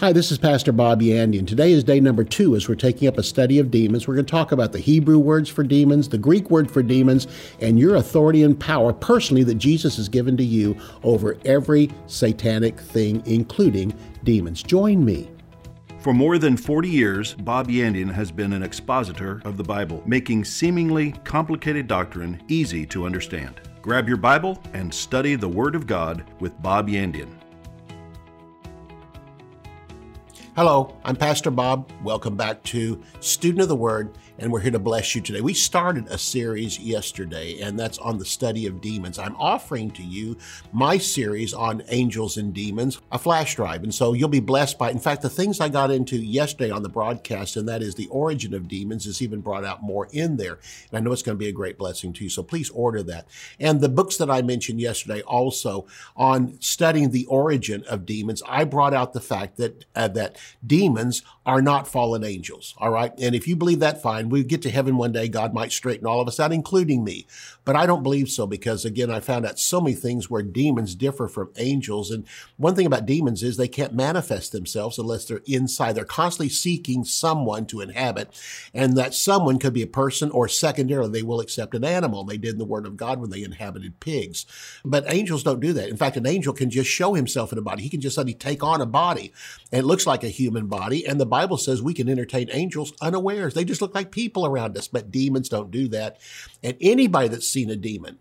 Hi, this is Pastor Bob Yandian. Today is day number two as we're taking up a study of demons. We're going to talk about the Hebrew words for demons, the Greek word for demons, and your authority and power personally that Jesus has given to you over every satanic thing, including demons. Join me. For more than 40 years, Bob Yandian has been an expositor of the Bible, making seemingly complicated doctrine easy to understand. Grab your Bible and study the Word of God with Bob Yandian. Hello, I'm Pastor Bob. Welcome back to Student of the Word, and we're here to bless you today. We started a series yesterday, and that's on the study of demons. I'm offering to you my series on angels and demons, a flash drive, and so you'll be blessed by. In fact, the things I got into yesterday on the broadcast, and that is the origin of demons, is even brought out more in there. And I know it's going to be a great blessing to you, so please order that. And the books that I mentioned yesterday also on studying the origin of demons, I brought out the fact that uh, that demons are not fallen angels. All right. And if you believe that, fine. We get to heaven one day. God might straighten all of us out, including me. But I don't believe so because again, I found out so many things where demons differ from angels. And one thing about demons is they can't manifest themselves unless they're inside. They're constantly seeking someone to inhabit. And that someone could be a person or secondarily, they will accept an animal. They did in the word of God when they inhabited pigs. But angels don't do that. In fact, an angel can just show himself in a body. He can just suddenly take on a body. And it looks like a human body. And the Bible says we can entertain angels unawares. They just look like people around us, but demons don't do that. And anybody that's seen a demon,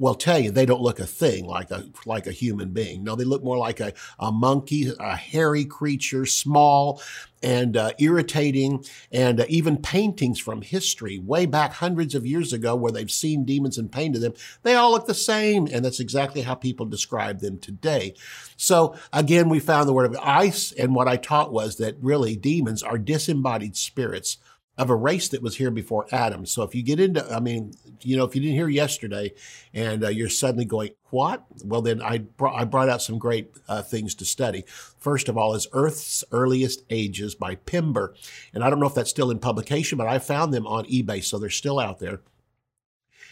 will tell you they don't look a thing like a like a human being. No, they look more like a, a monkey, a hairy creature, small and uh, irritating, and uh, even paintings from history way back hundreds of years ago where they've seen demons and painted them. They all look the same, and that's exactly how people describe them today. So again, we found the word of ice, and what I taught was that really demons are disembodied spirits of a race that was here before Adam. So if you get into, I mean, you know, if you didn't hear yesterday and uh, you're suddenly going, what? Well, then I, brought, I brought out some great uh, things to study. First of all is Earth's Earliest Ages by Pember. And I don't know if that's still in publication, but I found them on eBay, so they're still out there.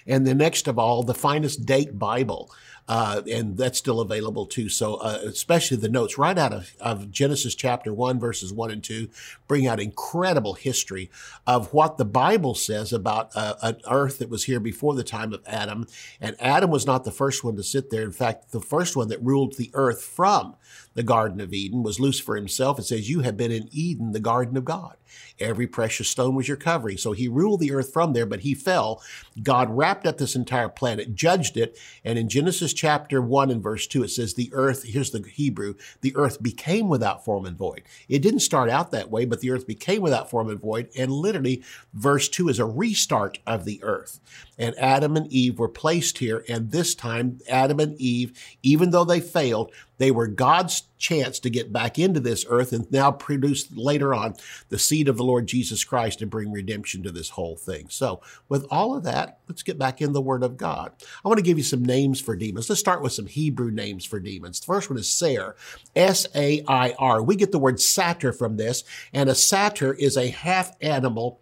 And the next of all, the Finis Dake Bible uh, and that's still available too. So, uh, especially the notes right out of, of Genesis chapter 1, verses 1 and 2, bring out incredible history of what the Bible says about uh, an earth that was here before the time of Adam. And Adam was not the first one to sit there. In fact, the first one that ruled the earth from the Garden of Eden was Lucifer himself. It says, You have been in Eden, the garden of God. Every precious stone was your covering. So he ruled the earth from there, but he fell. God wrapped up this entire planet, judged it. And in Genesis chapter 1 and verse 2, it says, The earth, here's the Hebrew, the earth became without form and void. It didn't start out that way, but the earth became without form and void. And literally, verse 2 is a restart of the earth. And Adam and Eve were placed here. And this time, Adam and Eve, even though they failed, they were God's chance to get back into this earth and now produce later on the seed of the Lord Jesus Christ and bring redemption to this whole thing. So, with all of that, let's get back in the Word of God. I want to give you some names for demons. Let's start with some Hebrew names for demons. The first one is Sair, S A I R. We get the word satyr from this, and a satyr is a half animal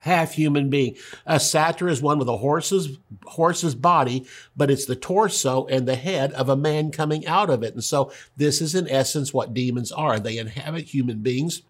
half human being. A satyr is one with a horse's horse's body, but it's the torso and the head of a man coming out of it. And so this is in essence what demons are. They inhabit human beings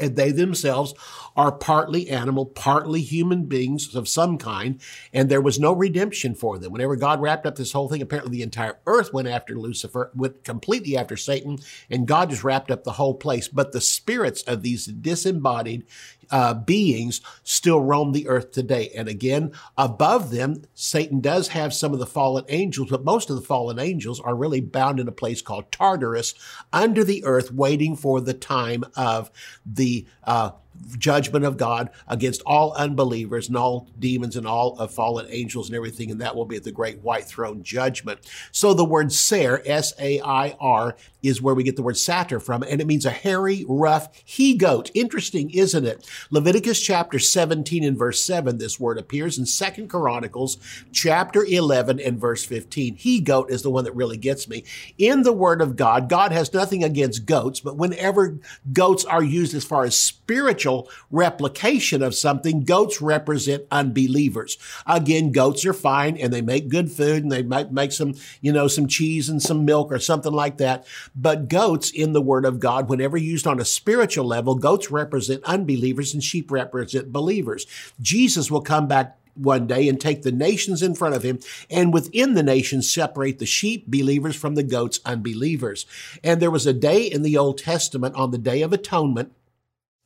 and they themselves are partly animal, partly human beings of some kind, and there was no redemption for them. Whenever God wrapped up this whole thing, apparently the entire earth went after Lucifer, went completely after Satan, and God just wrapped up the whole place. But the spirits of these disembodied uh, beings still roam the earth today. And again, above them, Satan does have some of the fallen angels, but most of the fallen angels are really bound in a place called Tartarus under the earth, waiting for the time of the uh, judgment of God against all unbelievers and all demons and all of fallen angels and everything, and that will be at the great white throne judgment. So the word Sair, S-A-I-R, is where we get the word satyr from, and it means a hairy, rough he-goat. Interesting, isn't it? Leviticus chapter 17 and verse 7, this word appears in Second Chronicles chapter 11 and verse 15. He-goat is the one that really gets me. In the word of God, God has nothing against goats, but whenever goats are used as far as spiritual spiritual replication of something. Goats represent unbelievers. Again, goats are fine and they make good food and they might make some, you know, some cheese and some milk or something like that. But goats in the word of God, whenever used on a spiritual level, goats represent unbelievers and sheep represent believers. Jesus will come back one day and take the nations in front of him and within the nations separate the sheep believers from the goats unbelievers. And there was a day in the Old Testament on the day of atonement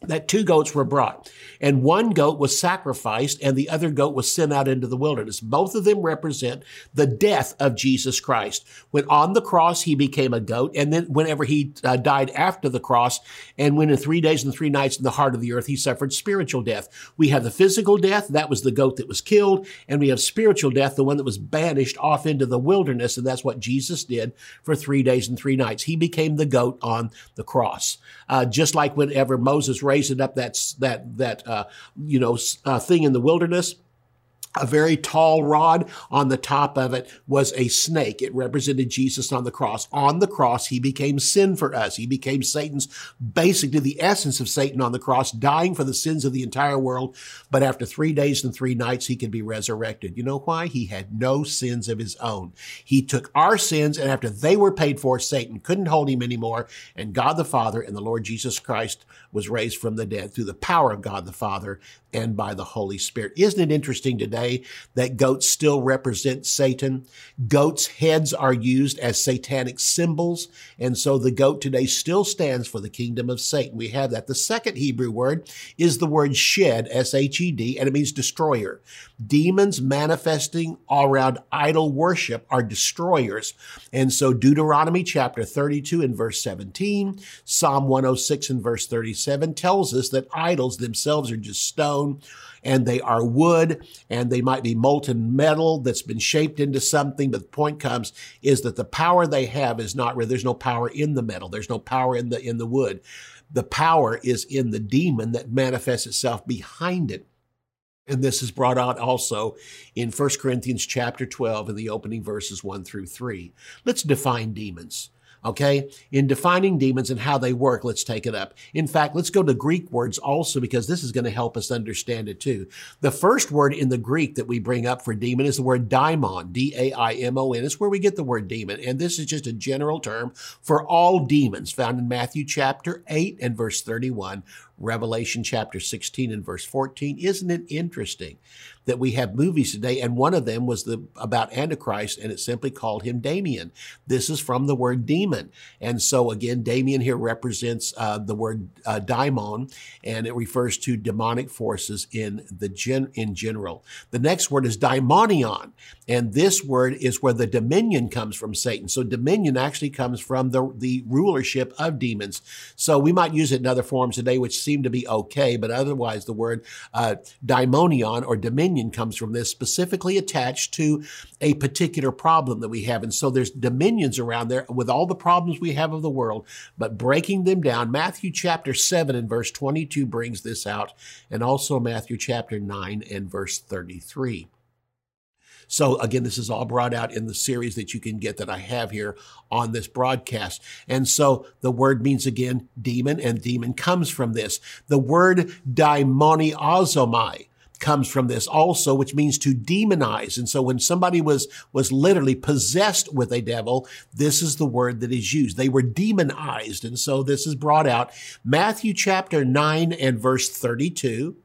that two goats were brought and one goat was sacrificed and the other goat was sent out into the wilderness. Both of them represent the death of Jesus Christ. When on the cross, he became a goat. And then whenever he uh, died after the cross and when in three days and three nights in the heart of the earth, he suffered spiritual death. We have the physical death. That was the goat that was killed. And we have spiritual death, the one that was banished off into the wilderness. And that's what Jesus did for three days and three nights. He became the goat on the cross. Uh, just like whenever Moses raising up that that that uh, you know uh, thing in the wilderness a very tall rod. On the top of it was a snake. It represented Jesus on the cross. On the cross, he became sin for us. He became Satan's, basically the essence of Satan on the cross, dying for the sins of the entire world. But after three days and three nights, he could be resurrected. You know why? He had no sins of his own. He took our sins, and after they were paid for, Satan couldn't hold him anymore. And God the Father and the Lord Jesus Christ was raised from the dead through the power of God the Father and by the Holy Spirit. Isn't it interesting today that goats still represent Satan? Goats' heads are used as satanic symbols, and so the goat today still stands for the kingdom of Satan. We have that. The second Hebrew word is the word shed, S-H-E-D, and it means destroyer. Demons manifesting around idol worship are destroyers. And so Deuteronomy chapter 32 and verse 17, Psalm 106 and verse 37 tells us that idols themselves are just stone and they are wood and they might be molten metal that's been shaped into something. But the point comes is that the power they have is not, there's no power in the metal. There's no power in the, in the wood. The power is in the demon that manifests itself behind it. And this is brought out also in 1 Corinthians chapter 12 in the opening verses 1 through 3. Let's define demons. Okay. In defining demons and how they work, let's take it up. In fact, let's go to Greek words also because this is going to help us understand it too. The first word in the Greek that we bring up for demon is the word daimon, D-A-I-M-O-N. It's where we get the word demon. And this is just a general term for all demons found in Matthew chapter 8 and verse 31, Revelation chapter 16 and verse 14. Isn't it interesting that we have movies today? And one of them was the about Antichrist, and it simply called him Damien. This is from the word demon. And so again, Damien here represents uh, the word uh, daimon, and it refers to demonic forces in the gen in general. The next word is daimonion, and this word is where the dominion comes from Satan. So dominion actually comes from the, the rulership of demons. So we might use it in other forms today, which seem to be okay, but otherwise the word uh, daimonion or dominion comes from this, specifically attached to a particular problem that we have. And so there's dominions around there with all the problems we have of the world, but breaking them down. Matthew chapter 7 and verse 22 brings this out, and also Matthew chapter 9 and verse 33. So again, this is all brought out in the series that you can get that I have here on this broadcast. And so the word means again demon and demon comes from this. The word daimonizomai comes from this also, which means to demonize. And so when somebody was, was literally possessed with a devil, this is the word that is used. They were demonized. And so this is brought out Matthew chapter 9 and verse 32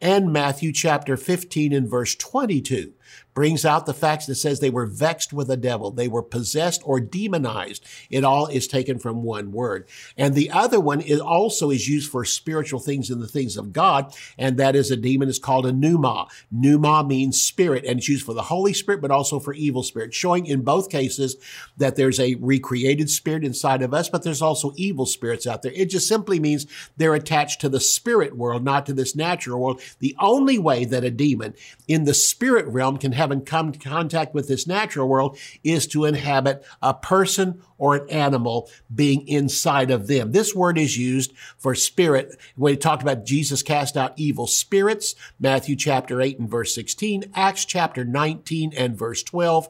and Matthew chapter 15 and verse 22 brings out the facts that says they were vexed with a devil. They were possessed or demonized. It all is taken from one word. And the other one is also is used for spiritual things and the things of God. And that is a demon is called a pneuma. Pneuma means spirit and it's used for the Holy Spirit, but also for evil spirit, showing in both cases that there's a recreated spirit inside of us, but there's also evil spirits out there. It just simply means they're attached to the spirit world, not to this natural world. The only way that a demon in the spirit realm can have have in contact with this natural world is to inhabit a person or an animal being inside of them. This word is used for spirit. When we talked about Jesus cast out evil spirits, Matthew chapter 8 and verse 16, Acts chapter 19 and verse 12,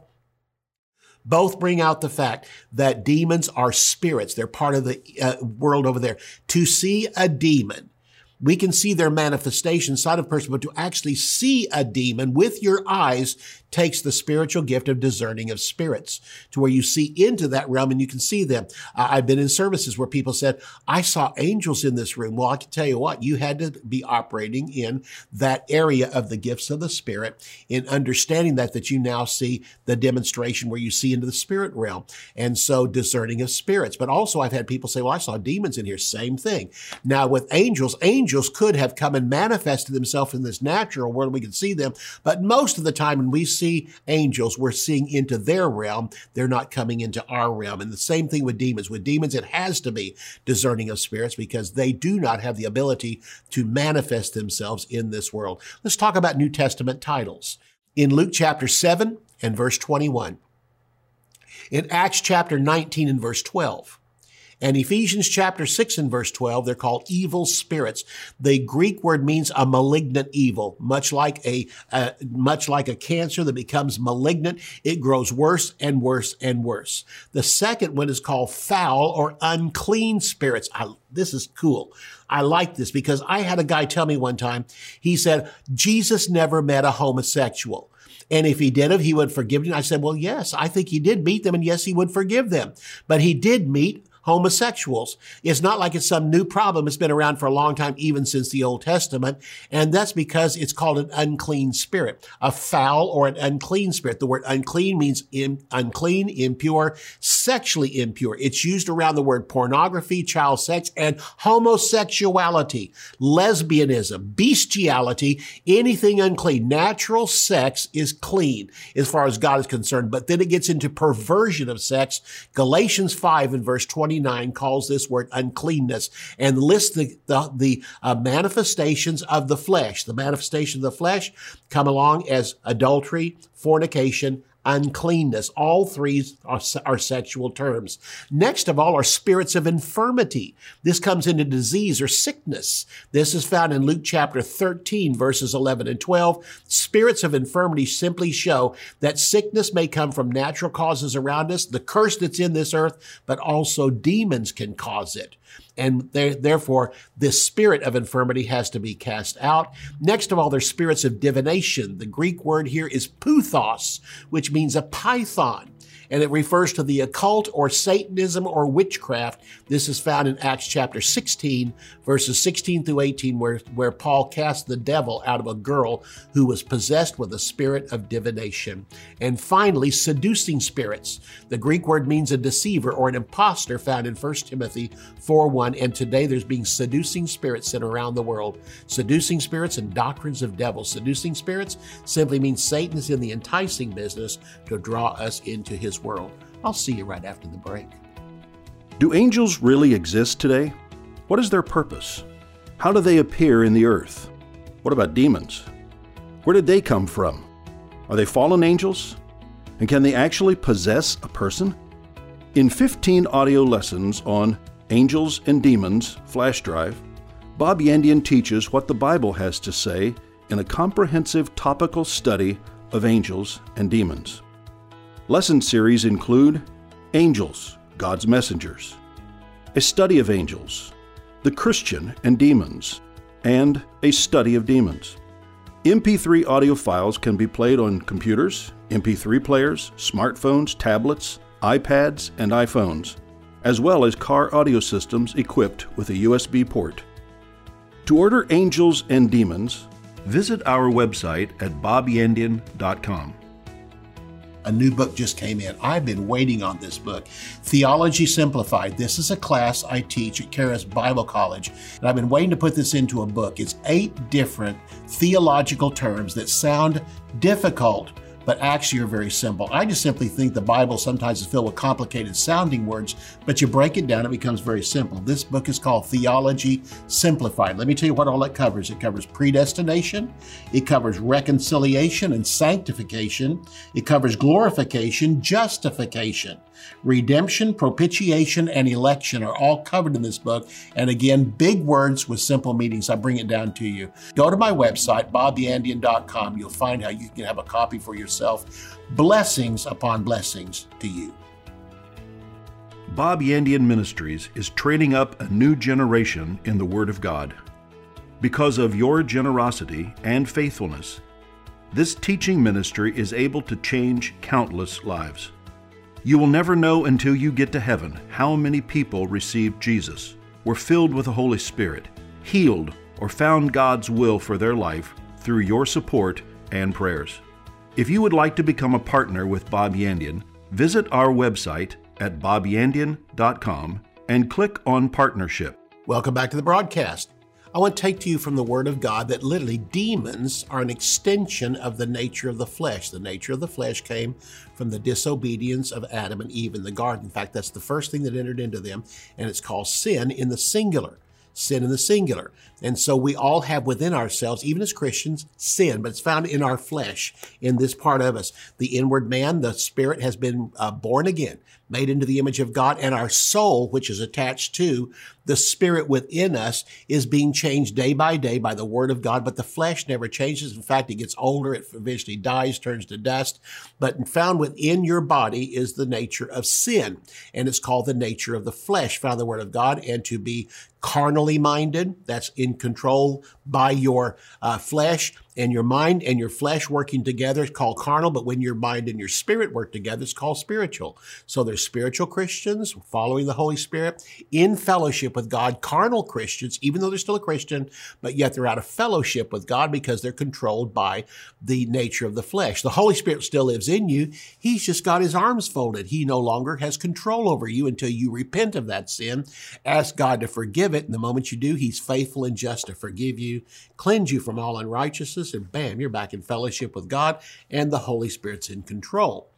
both bring out the fact that demons are spirits. They're part of the uh, world over there. To see a demon we can see their manifestation inside of person, but to actually see a demon with your eyes takes the spiritual gift of discerning of spirits to where you see into that realm and you can see them. I've been in services where people said, I saw angels in this room. Well, I can tell you what, you had to be operating in that area of the gifts of the spirit in understanding that, that you now see the demonstration where you see into the spirit realm. And so discerning of spirits. But also I've had people say, well, I saw demons in here. Same thing. Now with angels, angels could have come and manifested themselves in this natural world. We can see them. But most of the time when we see angels, we're seeing into their realm. They're not coming into our realm. And the same thing with demons. With demons, it has to be discerning of spirits because they do not have the ability to manifest themselves in this world. Let's talk about New Testament titles. In Luke chapter 7 and verse 21, in Acts chapter 19 and verse 12, and Ephesians chapter 6 and verse 12, they're called evil spirits. The Greek word means a malignant evil, much like a, much like a cancer that becomes malignant. It grows worse and worse and worse. The second one is called foul or unclean spirits. I, this is cool. I like this because I had a guy tell me one time, he said, Jesus never met a homosexual. And if he did have, he would forgive them. I said, well, yes, I think he did meet them and yes, he would forgive them. But he did meet homosexuals. It's not like it's some new problem. It's been around for a long time, even since the Old Testament. And that's because it's called an unclean spirit, a foul or an unclean spirit. The word unclean means in, unclean, impure, sexually impure. It's used around the word pornography, child sex, and homosexuality, lesbianism, bestiality, anything unclean. Natural sex is clean as far as God is concerned, but then it gets into perversion of sex. Galatians 5 and verse 20 29 calls this word uncleanness and lists the, the, the uh, manifestations of the flesh. The manifestation of the flesh come along as adultery, fornication, uncleanness. All three are, are, sexual terms. Next of all are spirits of infirmity. This comes into disease or sickness. This is found in Luke chapter 13, verses 11 and 12. Spirits of infirmity simply show that sickness may come from natural causes around us, the curse that's in this earth, but also demons can cause it and therefore this spirit of infirmity has to be cast out. Next of all, there's spirits of divination. The Greek word here is puthos, which means a python and it refers to the occult or Satanism or witchcraft. This is found in Acts chapter 16, verses 16 through 18, where, where Paul cast the devil out of a girl who was possessed with a spirit of divination. And finally, seducing spirits. The Greek word means a deceiver or an impostor found in 1 Timothy 4 1. And today there's being seducing spirits sent around the world. Seducing spirits and doctrines of devils. Seducing spirits simply means Satan is in the enticing business to draw us into his world. I'll see you right after the break. Do angels really exist today? What is their purpose? How do they appear in the earth? What about demons? Where did they come from? Are they fallen angels? And can they actually possess a person? In 15 audio lessons on Angels and Demons flash drive, Bob Yandian teaches what the Bible has to say in a comprehensive topical study of angels and demons. Lesson series include Angels, God's Messengers, a study of angels, the Christian and demons, and a study of demons. MP3 audio files can be played on computers, MP3 players, smartphones, tablets, iPads, and iPhones, as well as car audio systems equipped with a USB port. To order Angels and Demons, visit our website at bobyandian.com a new book just came in. I've been waiting on this book, Theology Simplified. This is a class I teach at Charis Bible College, and I've been waiting to put this into a book. It's eight different theological terms that sound difficult but actually are very simple. I just simply think the Bible sometimes is filled with complicated sounding words, but you break it down, it becomes very simple. This book is called Theology Simplified. Let me tell you what all it covers. It covers predestination, it covers reconciliation and sanctification, it covers glorification, justification. Redemption, propitiation, and election are all covered in this book. And again, big words with simple meanings. I bring it down to you. Go to my website, bobyandian.com. You'll find how you can have a copy for yourself. Blessings upon blessings to you. Bob Yandian Ministries is training up a new generation in the Word of God. Because of your generosity and faithfulness, this teaching ministry is able to change countless lives. You will never know until you get to heaven how many people received Jesus, were filled with the Holy Spirit, healed, or found God's will for their life through your support and prayers. If you would like to become a partner with Bob Yandian, visit our website at bobyandian.com and click on Partnership. Welcome back to the broadcast. I want to take to you from the Word of God that literally demons are an extension of the nature of the flesh. The nature of the flesh came from the disobedience of Adam and Eve in the garden. In fact, that's the first thing that entered into them, and it's called sin in the singular sin in the singular. And so we all have within ourselves, even as Christians, sin, but it's found in our flesh, in this part of us. The inward man, the spirit has been uh, born again, made into the image of God, and our soul, which is attached to the spirit within us, is being changed day by day by the word of God. But the flesh never changes. In fact, it gets older. It eventually dies, turns to dust. But found within your body is the nature of sin. And it's called the nature of the flesh, found in the word of God. And to be carnally minded, that's in control by your uh, flesh and your mind and your flesh working together is called carnal, but when your mind and your spirit work together, it's called spiritual. So there's spiritual Christians following the Holy Spirit in fellowship with God, carnal Christians, even though they're still a Christian, but yet they're out of fellowship with God because they're controlled by the nature of the flesh. The Holy Spirit still lives in you. He's just got his arms folded. He no longer has control over you until you repent of that sin, ask God to forgive it. And the moment you do, he's faithful and just to forgive you, cleanse you from all unrighteousness and bam, you're back in fellowship with God and the Holy Spirit's in control.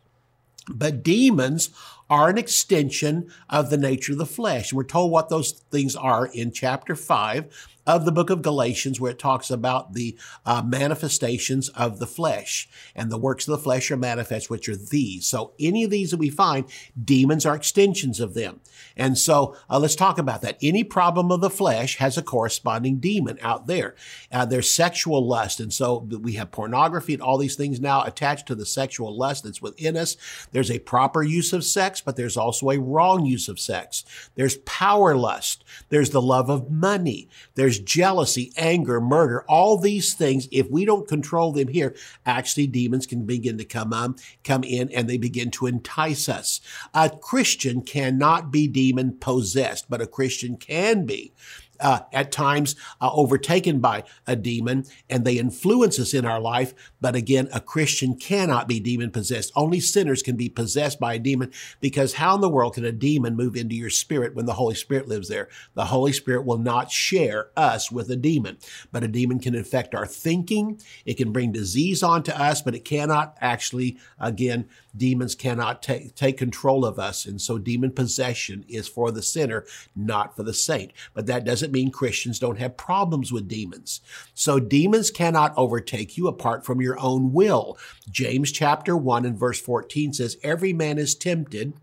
But demons are an extension of the nature of the flesh. We're told what those things are in chapter 5 of the book of Galatians, where it talks about the uh, manifestations of the flesh. And the works of the flesh are manifest, which are these. So any of these that we find, demons are extensions of them. And so uh, let's talk about that. Any problem of the flesh has a corresponding demon out there. Uh, there's sexual lust. And so we have pornography and all these things now attached to the sexual lust that's within us. There's a proper use of sex, but there's also a wrong use of sex. There's power lust. There's the love of money. There's jealousy, anger, murder, all these things, if we don't control them here, actually demons can begin to come on, come in and they begin to entice us. A Christian cannot be demon possessed, but a Christian can be uh, at times uh, overtaken by a demon and they influence us in our life. But again, a Christian cannot be demon possessed. Only sinners can be possessed by a demon because how in the world can a demon move into your spirit when the Holy Spirit lives there? The Holy Spirit will not share us with a demon, but a demon can infect our thinking. It can bring disease onto us, but it cannot actually, again, demons cannot take, take control of us. And so demon possession is for the sinner, not for the saint. But that doesn't mean Christians don't have problems with demons. So demons cannot overtake you apart from your own will. James chapter 1 and verse 14 says, Every man is tempted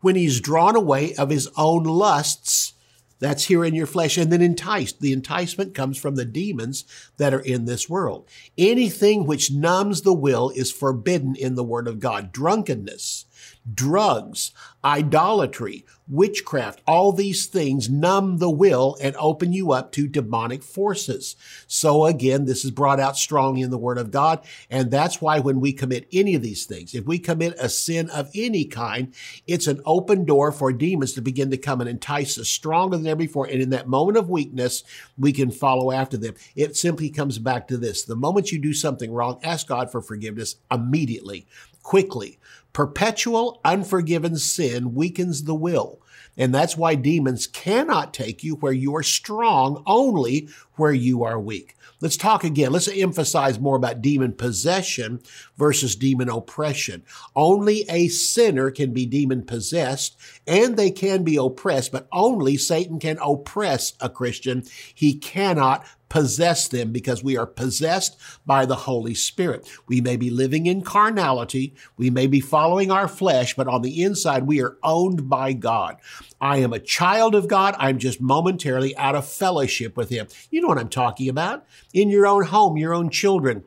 when he's drawn away of his own lusts that's here in your flesh and then enticed. The enticement comes from the demons that are in this world. Anything which numbs the will is forbidden in the word of God. Drunkenness, drugs, idolatry, witchcraft, all these things numb the will and open you up to demonic forces. So again, this is brought out strongly in the word of God. And that's why when we commit any of these things, if we commit a sin of any kind, it's an open door for demons to begin to come and entice us stronger than ever before. And in that moment of weakness, we can follow after them. It simply comes back to this. The moment you do something wrong, ask God for forgiveness immediately, quickly. Perpetual unforgiven sin weakens the will. And that's why demons cannot take you where you are strong, only where you are weak. Let's talk again. Let's emphasize more about demon possession versus demon oppression. Only a sinner can be demon possessed and they can be oppressed, but only Satan can oppress a Christian. He cannot possess them because we are possessed by the Holy Spirit. We may be living in carnality. We may be following our flesh, but on the inside, we are owned by God. I am a child of God. I'm just momentarily out of fellowship with Him. You know what I'm talking about. In your own home, your own children.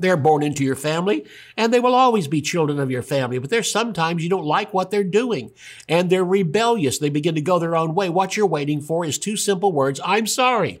They're born into your family and they will always be children of your family. But there's sometimes you don't like what they're doing and they're rebellious. They begin to go their own way. What you're waiting for is two simple words. I'm sorry.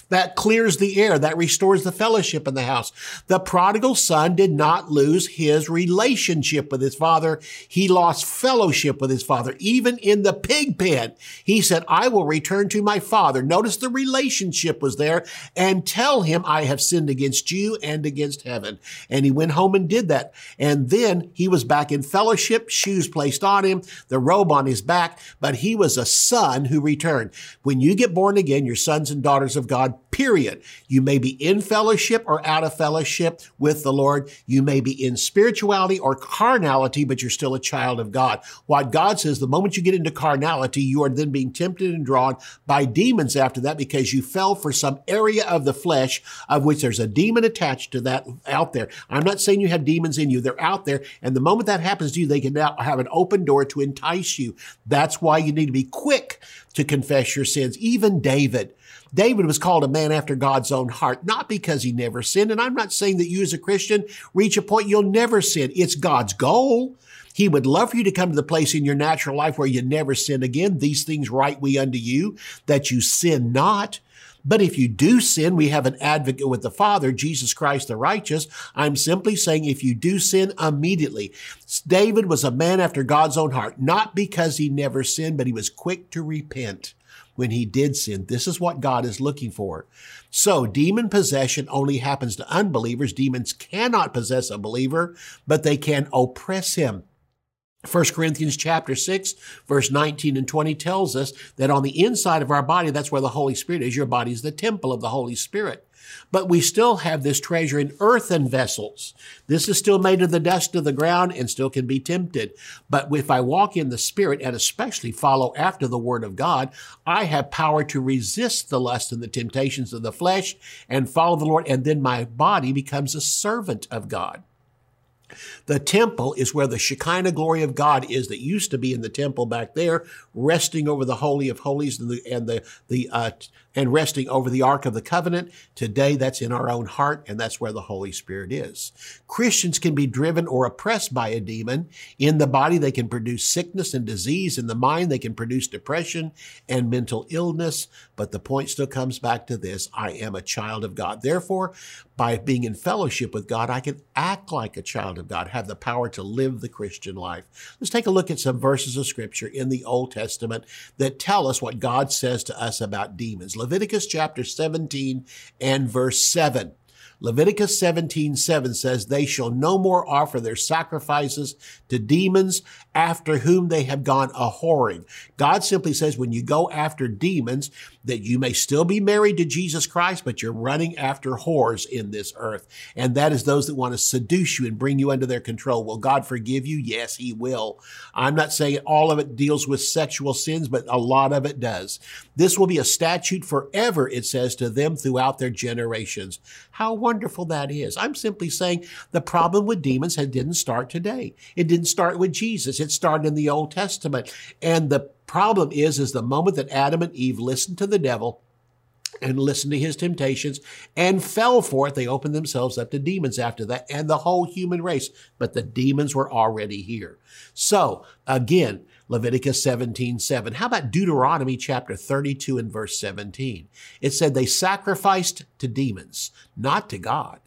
That clears the air. That restores the fellowship in the house. The prodigal son did not lose his relationship with his father. He lost fellowship with his father. Even in the pig pen, he said, I will return to my father. Notice the relationship was there and tell him I have sinned against you and against heaven. And he went home and did that. And then he was back in fellowship, shoes placed on him, the robe on his back, but he was a son who returned. When you get born again, you're sons and daughters of God, period. You may be in fellowship or out of fellowship with the Lord. You may be in spirituality or carnality, but you're still a child of God. What God says, the moment you get into carnality, you are then being tempted and drawn by demons after that because you fell for some area of the flesh of which there's a demon attached to that out there. I'm not saying you have demons in you. They're out there. And the moment that happens to you, they can now have an open door to entice you. That's why you need to be quick to confess your sins. Even David, David was called a man after God's own heart, not because he never sinned. And I'm not saying that you as a Christian reach a point you'll never sin. It's God's goal. He would love for you to come to the place in your natural life where you never sin again. These things write we unto you that you sin not. But if you do sin, we have an advocate with the Father, Jesus Christ the righteous. I'm simply saying if you do sin immediately. David was a man after God's own heart, not because he never sinned, but he was quick to repent when he did sin. This is what God is looking for. So demon possession only happens to unbelievers. Demons cannot possess a believer, but they can oppress him. 1 Corinthians chapter 6 verse 19 and 20 tells us that on the inside of our body, that's where the Holy Spirit is. Your body is the temple of the Holy Spirit. But we still have this treasure in earthen vessels. This is still made of the dust of the ground and still can be tempted. But if I walk in the Spirit and especially follow after the Word of God, I have power to resist the lust and the temptations of the flesh and follow the Lord. And then my body becomes a servant of God. The temple is where the Shekinah glory of God is that used to be in the temple back there, resting over the Holy of Holies and the, and the, the, uh, and resting over the Ark of the Covenant. Today, that's in our own heart, and that's where the Holy Spirit is. Christians can be driven or oppressed by a demon. In the body, they can produce sickness and disease. In the mind, they can produce depression and mental illness. But the point still comes back to this I am a child of God. Therefore, by being in fellowship with God, I can act like a child of God, have the power to live the Christian life. Let's take a look at some verses of Scripture in the Old Testament that tell us what God says to us about demons. Leviticus chapter 17 and verse 7. Leviticus 17, 7 says, They shall no more offer their sacrifices to demons after whom they have gone a whoring. God simply says, when you go after demons, that you may still be married to Jesus Christ, but you're running after whores in this earth. And that is those that want to seduce you and bring you under their control. Will God forgive you? Yes, He will. I'm not saying all of it deals with sexual sins, but a lot of it does. This will be a statute forever, it says to them throughout their generations. How wonderful that is. I'm simply saying the problem with demons didn't start today. It didn't start with Jesus. It started in the Old Testament. And the problem is, is the moment that Adam and Eve listened to the devil, and listened to his temptations and fell for it. They opened themselves up to demons after that and the whole human race. But the demons were already here. So again, Leviticus 17, 7. How about Deuteronomy chapter 32 and verse 17? It said they sacrificed to demons, not to God.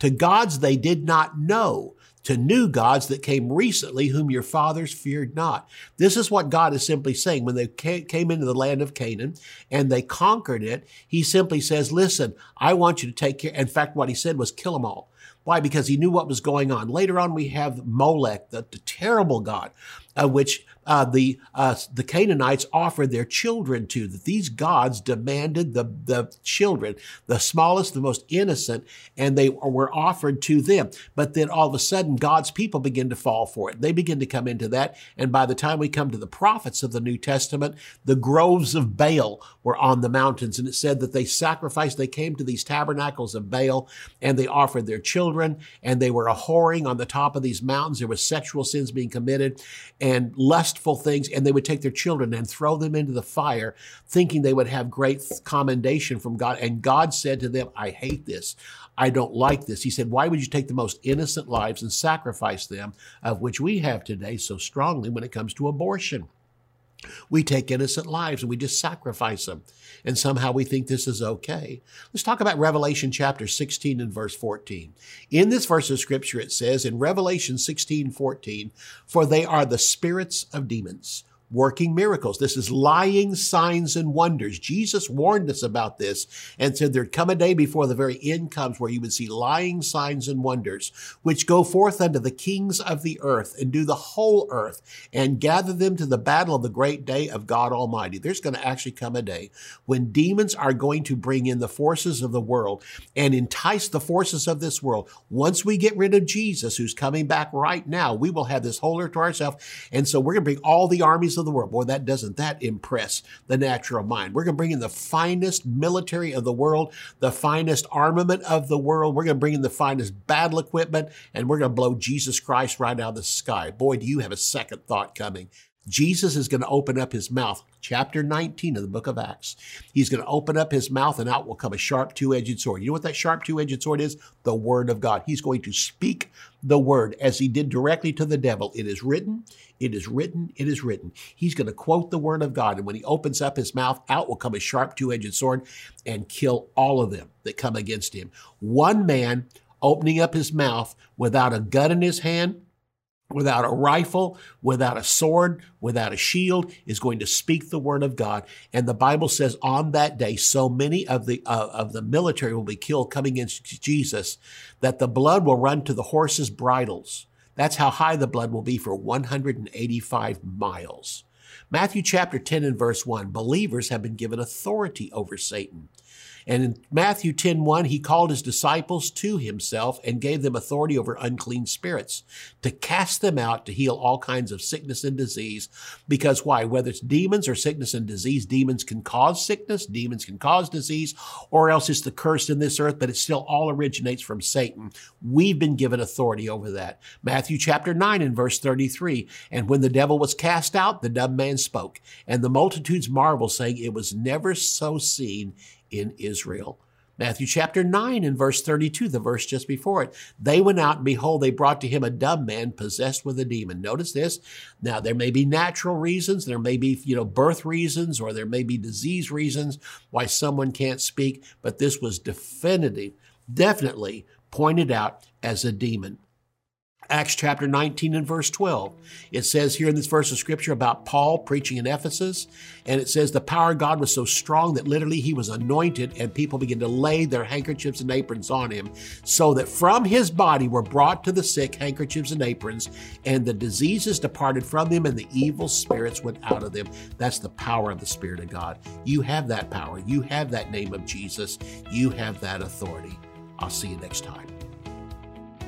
To gods they did not know, to new gods that came recently, whom your fathers feared not. This is what God is simply saying. When they came into the land of Canaan and they conquered it, he simply says, listen, I want you to take care. In fact, what he said was kill them all. Why? Because he knew what was going on. Later on, we have Molech, the, the terrible god, uh, which uh, the uh, the Canaanites offered their children to. That these gods demanded the the children, the smallest, the most innocent, and they were offered to them. But then all of a sudden, God's people begin to fall for it. They begin to come into that, and by the time we come to the prophets of the New Testament, the groves of Baal were on the mountains, and it said that they sacrificed. They came to these tabernacles of Baal, and they offered their children, and they were a whoring on the top of these mountains. There was sexual sins being committed, and lustful things, and they would take their children and throw them into the fire, thinking they would have great commendation from God. And God said to them, I hate this. I don't like this. He said, Why would you take the most innocent lives and sacrifice them, of which we have today so strongly when it comes to abortion? We take innocent lives and we just sacrifice them. And somehow we think this is okay. Let's talk about Revelation chapter 16 and verse 14. In this verse of scripture, it says in Revelation 16, 14, for they are the spirits of demons working miracles. This is lying signs and wonders. Jesus warned us about this and said there'd come a day before the very end comes where you would see lying signs and wonders, which go forth unto the kings of the earth and do the whole earth and gather them to the battle of the great day of God Almighty. There's going to actually come a day when demons are going to bring in the forces of the world and entice the forces of this world. Once we get rid of Jesus, who's coming back right now, we will have this whole earth to ourselves. And so we're going to bring all the armies of the world. Boy, that doesn't that impress the natural mind. We're going to bring in the finest military of the world, the finest armament of the world. We're going to bring in the finest battle equipment, and we're going to blow Jesus Christ right out of the sky. Boy, do you have a second thought coming. Jesus is going to open up his mouth. Chapter 19 of the book of Acts. He's going to open up his mouth and out will come a sharp two-edged sword. You know what that sharp two-edged sword is? The word of God. He's going to speak the word as he did directly to the devil. It is written, it is written, it is written. He's going to quote the word of God. And when he opens up his mouth, out will come a sharp two-edged sword and kill all of them that come against him. One man opening up his mouth without a gun in his hand without a rifle, without a sword, without a shield, is going to speak the word of God. And the Bible says on that day, so many of the uh, of the military will be killed coming against Jesus that the blood will run to the horses' bridles. That's how high the blood will be for 185 miles. Matthew chapter 10 and verse 1 believers have been given authority over Satan. And in Matthew 10 1, he called his disciples to himself and gave them authority over unclean spirits to cast them out to heal all kinds of sickness and disease. Because why? Whether it's demons or sickness and disease, demons can cause sickness, demons can cause disease, or else it's the curse in this earth, but it still all originates from Satan. We've been given authority over that. Matthew chapter 9 and verse 33. And when the devil was cast out, the dumb man spoke, and the multitudes marveled, saying, It was never so seen in Israel. Matthew chapter 9 and verse 32, the verse just before it. They went out and behold, they brought to him a dumb man possessed with a demon. Notice this. Now, there may be natural reasons, there may be, you know, birth reasons, or there may be disease reasons why someone can't speak, but this was definitive, definitely pointed out as a demon. Acts chapter 19 and verse 12. It says here in this verse of scripture about Paul preaching in Ephesus, and it says the power of God was so strong that literally he was anointed and people began to lay their handkerchiefs and aprons on him, so that from his body were brought to the sick handkerchiefs and aprons, and the diseases departed from them and the evil spirits went out of them. That's the power of the Spirit of God. You have that power. You have that name of Jesus. You have that authority. I'll see you next time.